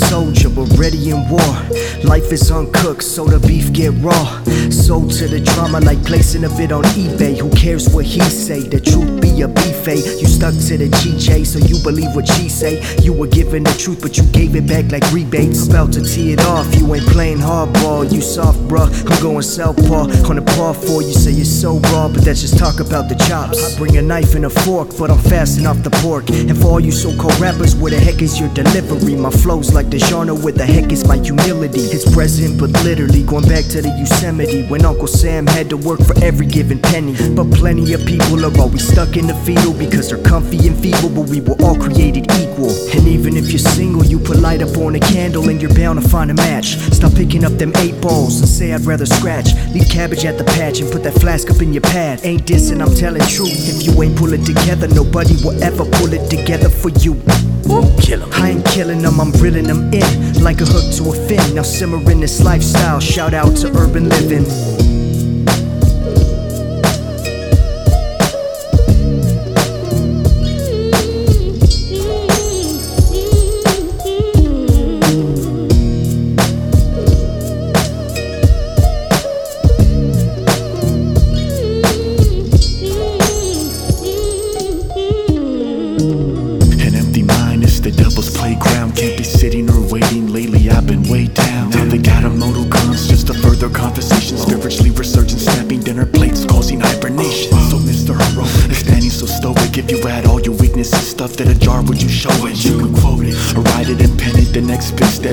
soldier, but ready in war. Life is uncooked, so the beef get raw. Sold to the drama like placing a bit on eBay. Who cares what he say? The truth be a buffet. Eh? You stuck to the GJ, so you believe what she say. You were given the truth, but you gave it back like rebates. About to tee it off, you ain't playing hardball. You soft, bruh. I'm going southpaw on the par four. You say you're so raw, but that's just talk about the chops. I bring a knife and a fork, but I'm fasting off the pork. And for all you so-called rappers, where the heck is your delivery? My flow's like genre, where the heck is my humility? It's present, but literally going back to the Yosemite when Uncle Sam had to work for every given penny. But plenty of people are always stuck in the fetal because they're comfy and feeble, but we were all created equal. And even if you're single, you put light up on a candle and you're bound to find a match. Stop picking up them eight balls and say I'd rather scratch. Leave cabbage at the patch and put that flask up in your pad. Ain't dissing, I'm telling truth. If you ain't pull it together, nobody will ever pull it together for you. Kill 'em. I ain't killing them, I'm reeling them in like a hook to a fin. Now simmer in this lifestyle. Shout out to urban living.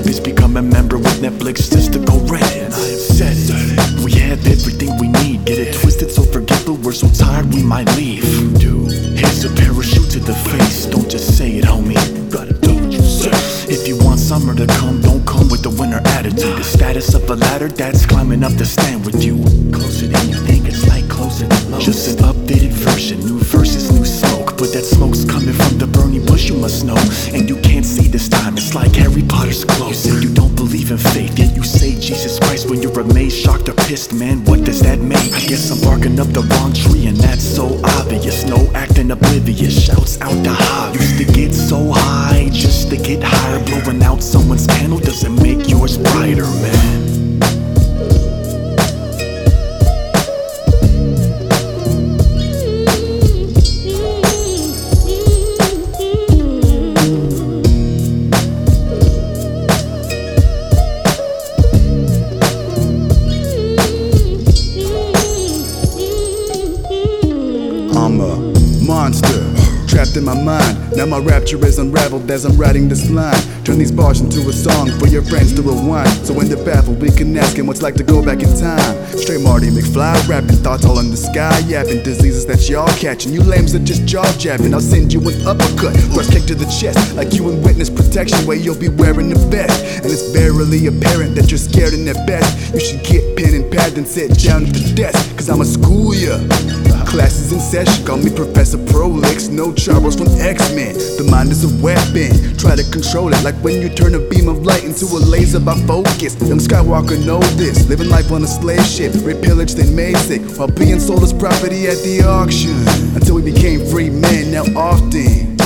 Big become a member with Netflix just to go rent it. I have said it. We have everything we need. Get it twisted, so forget, but we're so tired we might leave. Here's a parachute to the face. Don't just say it, homie. Gotta do what you say. If you want summer to come, don't come with the winter attitude. The status of a ladder that's climbing up to stand with you. Closer than you think, it's like closer than most. Just an updated version, new verses, new smoke. But that smoke's coming from the burning bush, you must know. Jesus Christ when you're amazed, shocked, or pissed, man. What does that mean? I guess I'm barking up the wrong tree, and that's so obvious. No acting oblivious, shouts out the high. Used to get so high just to get higher. Blowing out someone's candle doesn't make yours brighter, man. In my mind. Now my rapture is unraveled as I'm writing this line. Turn these bars into a song for your friends to rewind. So when they're baffled, we can ask him what's like to go back in time. Straight Marty McFly rapping, thoughts all in the sky, yapping diseases that y'all catching. You lames are just jaw jabbing. I'll send you an uppercut, first kick to the chest, like you in witness protection, where you'll be wearing the vest. And it's barely apparent that you're scared in at best. You should get pen and pad and sit down at the desk, cause I'ma school ya. Classes in session, call me Professor Prolix. No Charles from X Men. The mind is a weapon. Try to control it, like when you turn a beam of light into a laser by focus. Young Skywalker know this. Living life on a slave ship, rape, pillage, then sick, while being sold as property at the auction. Until we became free men, now often.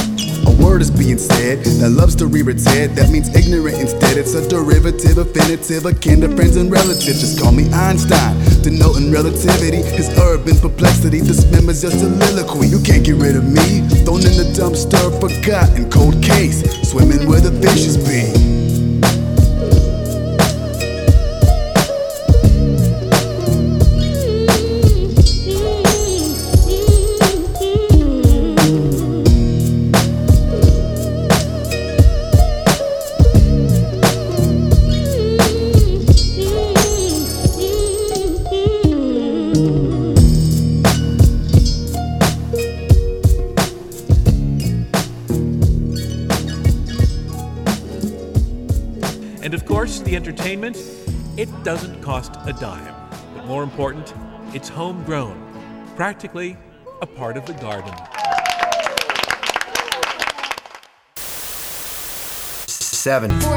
A word is being said that loves to rear its head. That means ignorant instead. It's a derivative, affinitive, akin to friends and relatives. Just call me Einstein, denoting relativity. His urban perplexity dismembers your soliloquy. You can't get rid of me. Thrown in the dumpster, forgotten, cold case. Swimming where the fishes course, the entertainment, it doesn't cost a dime. But more important, it's homegrown, practically a part of the garden. Seven. 14.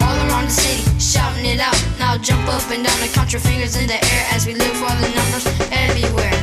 All around the city, shouting it out. Now jump up and down and count your fingers in the air as we look for the numbers everywhere.